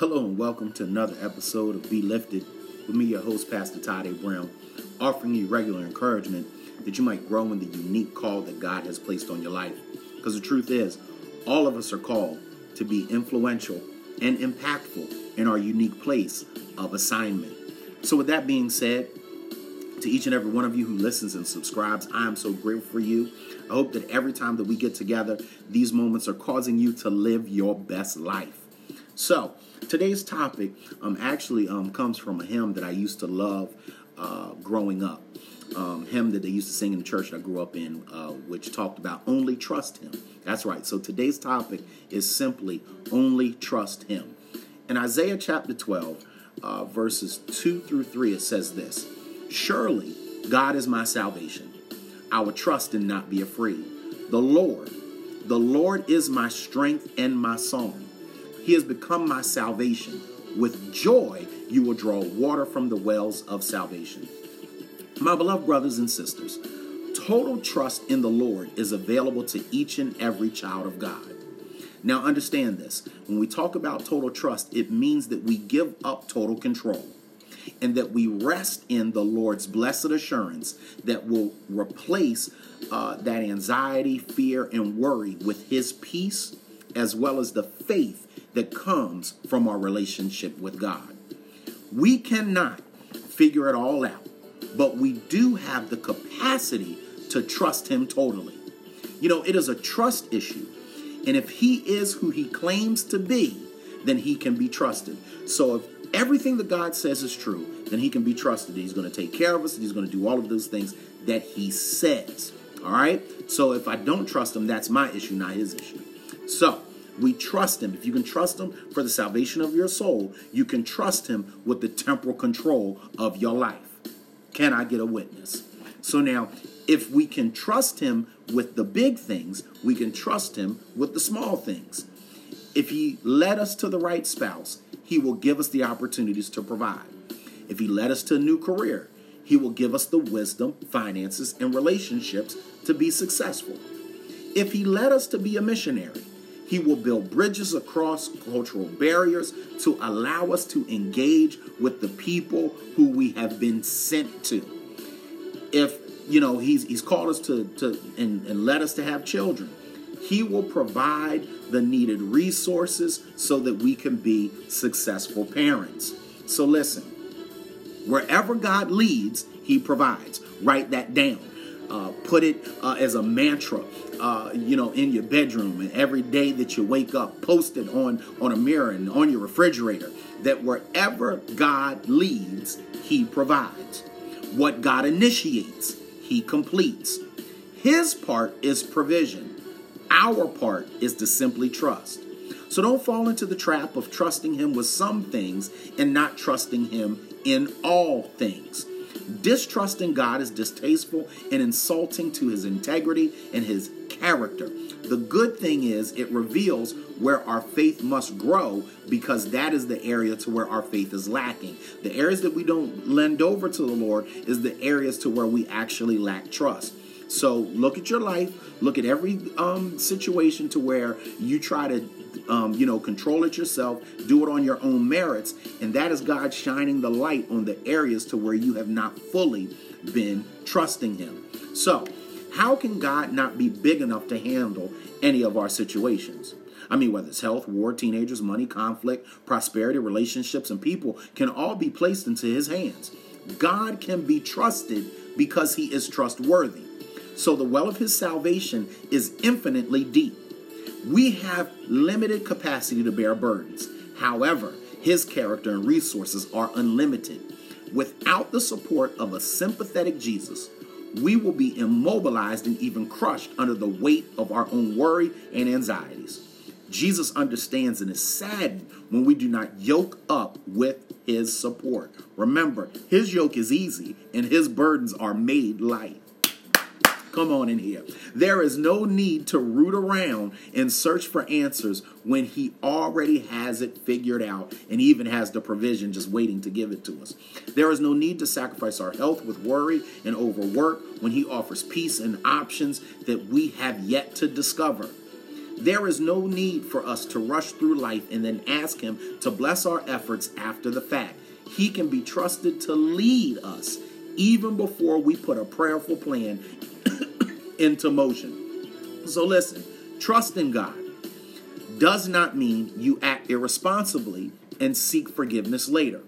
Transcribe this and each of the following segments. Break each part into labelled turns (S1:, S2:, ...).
S1: Hello and welcome to another episode of Be Lifted with me, your host, Pastor Todd A. Brown, offering you regular encouragement that you might grow in the unique call that God has placed on your life. Because the truth is, all of us are called to be influential and impactful in our unique place of assignment. So, with that being said, to each and every one of you who listens and subscribes, I am so grateful for you. I hope that every time that we get together, these moments are causing you to live your best life. So, today's topic um, actually um, comes from a hymn that I used to love uh, growing up. Um, hymn that they used to sing in the church that I grew up in, uh, which talked about only trust Him. That's right. So today's topic is simply only trust Him. In Isaiah chapter 12, uh, verses 2 through 3, it says this Surely God is my salvation. I will trust and not be afraid. The Lord, the Lord is my strength and my song. He has become my salvation. With joy, you will draw water from the wells of salvation. My beloved brothers and sisters, total trust in the Lord is available to each and every child of God. Now, understand this when we talk about total trust, it means that we give up total control and that we rest in the Lord's blessed assurance that will replace uh, that anxiety, fear, and worry with His peace as well as the faith that comes from our relationship with God. We cannot figure it all out, but we do have the capacity to trust Him totally. You know, it is a trust issue. And if He is who He claims to be, then He can be trusted. So if everything that God says is true, then He can be trusted. He's going to take care of us, He's going to do all of those things that He says. All right? So if I don't trust Him, that's my issue, not His issue. So, we trust him. If you can trust him for the salvation of your soul, you can trust him with the temporal control of your life. Can I get a witness? So now, if we can trust him with the big things, we can trust him with the small things. If he led us to the right spouse, he will give us the opportunities to provide. If he led us to a new career, he will give us the wisdom, finances, and relationships to be successful. If he led us to be a missionary, he will build bridges across cultural barriers to allow us to engage with the people who we have been sent to. If you know he's he's called us to to and, and led us to have children, he will provide the needed resources so that we can be successful parents. So listen, wherever God leads, he provides. Write that down. Uh, put it uh, as a mantra uh, you know, in your bedroom and every day that you wake up, post it on, on a mirror and on your refrigerator that wherever God leads, He provides. What God initiates, He completes. His part is provision. Our part is to simply trust. So don't fall into the trap of trusting Him with some things and not trusting Him in all things. Distrusting God is distasteful and insulting to his integrity and his character. The good thing is it reveals where our faith must grow because that is the area to where our faith is lacking. The areas that we don't lend over to the Lord is the areas to where we actually lack trust. So look at your life, look at every um, situation to where you try to um, you know, control it yourself, do it on your own merits, and that is God shining the light on the areas to where you have not fully been trusting Him. So, how can God not be big enough to handle any of our situations? I mean, whether it's health, war, teenagers, money, conflict, prosperity, relationships, and people can all be placed into His hands. God can be trusted because He is trustworthy. So the well of His salvation is infinitely deep. We have limited capacity to bear burdens. However, his character and resources are unlimited. Without the support of a sympathetic Jesus, we will be immobilized and even crushed under the weight of our own worry and anxieties. Jesus understands and is saddened when we do not yoke up with his support. Remember, his yoke is easy and his burdens are made light. Come on in here. There is no need to root around and search for answers when He already has it figured out and even has the provision just waiting to give it to us. There is no need to sacrifice our health with worry and overwork when He offers peace and options that we have yet to discover. There is no need for us to rush through life and then ask Him to bless our efforts after the fact. He can be trusted to lead us even before we put a prayerful plan into motion. So listen, trust in God does not mean you act irresponsibly and seek forgiveness later.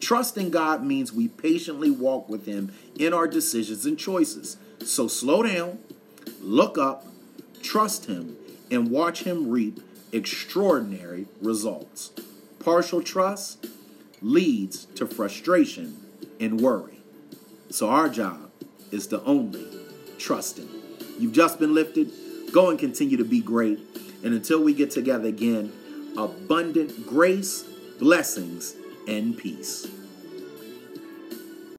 S1: Trust in God means we patiently walk with Him in our decisions and choices. So slow down, look up, trust Him, and watch Him reap extraordinary results. Partial trust leads to frustration and worry. So our job is to only trust Him. You've just been lifted. Go and continue to be great. And until we get together again, abundant grace, blessings, and peace.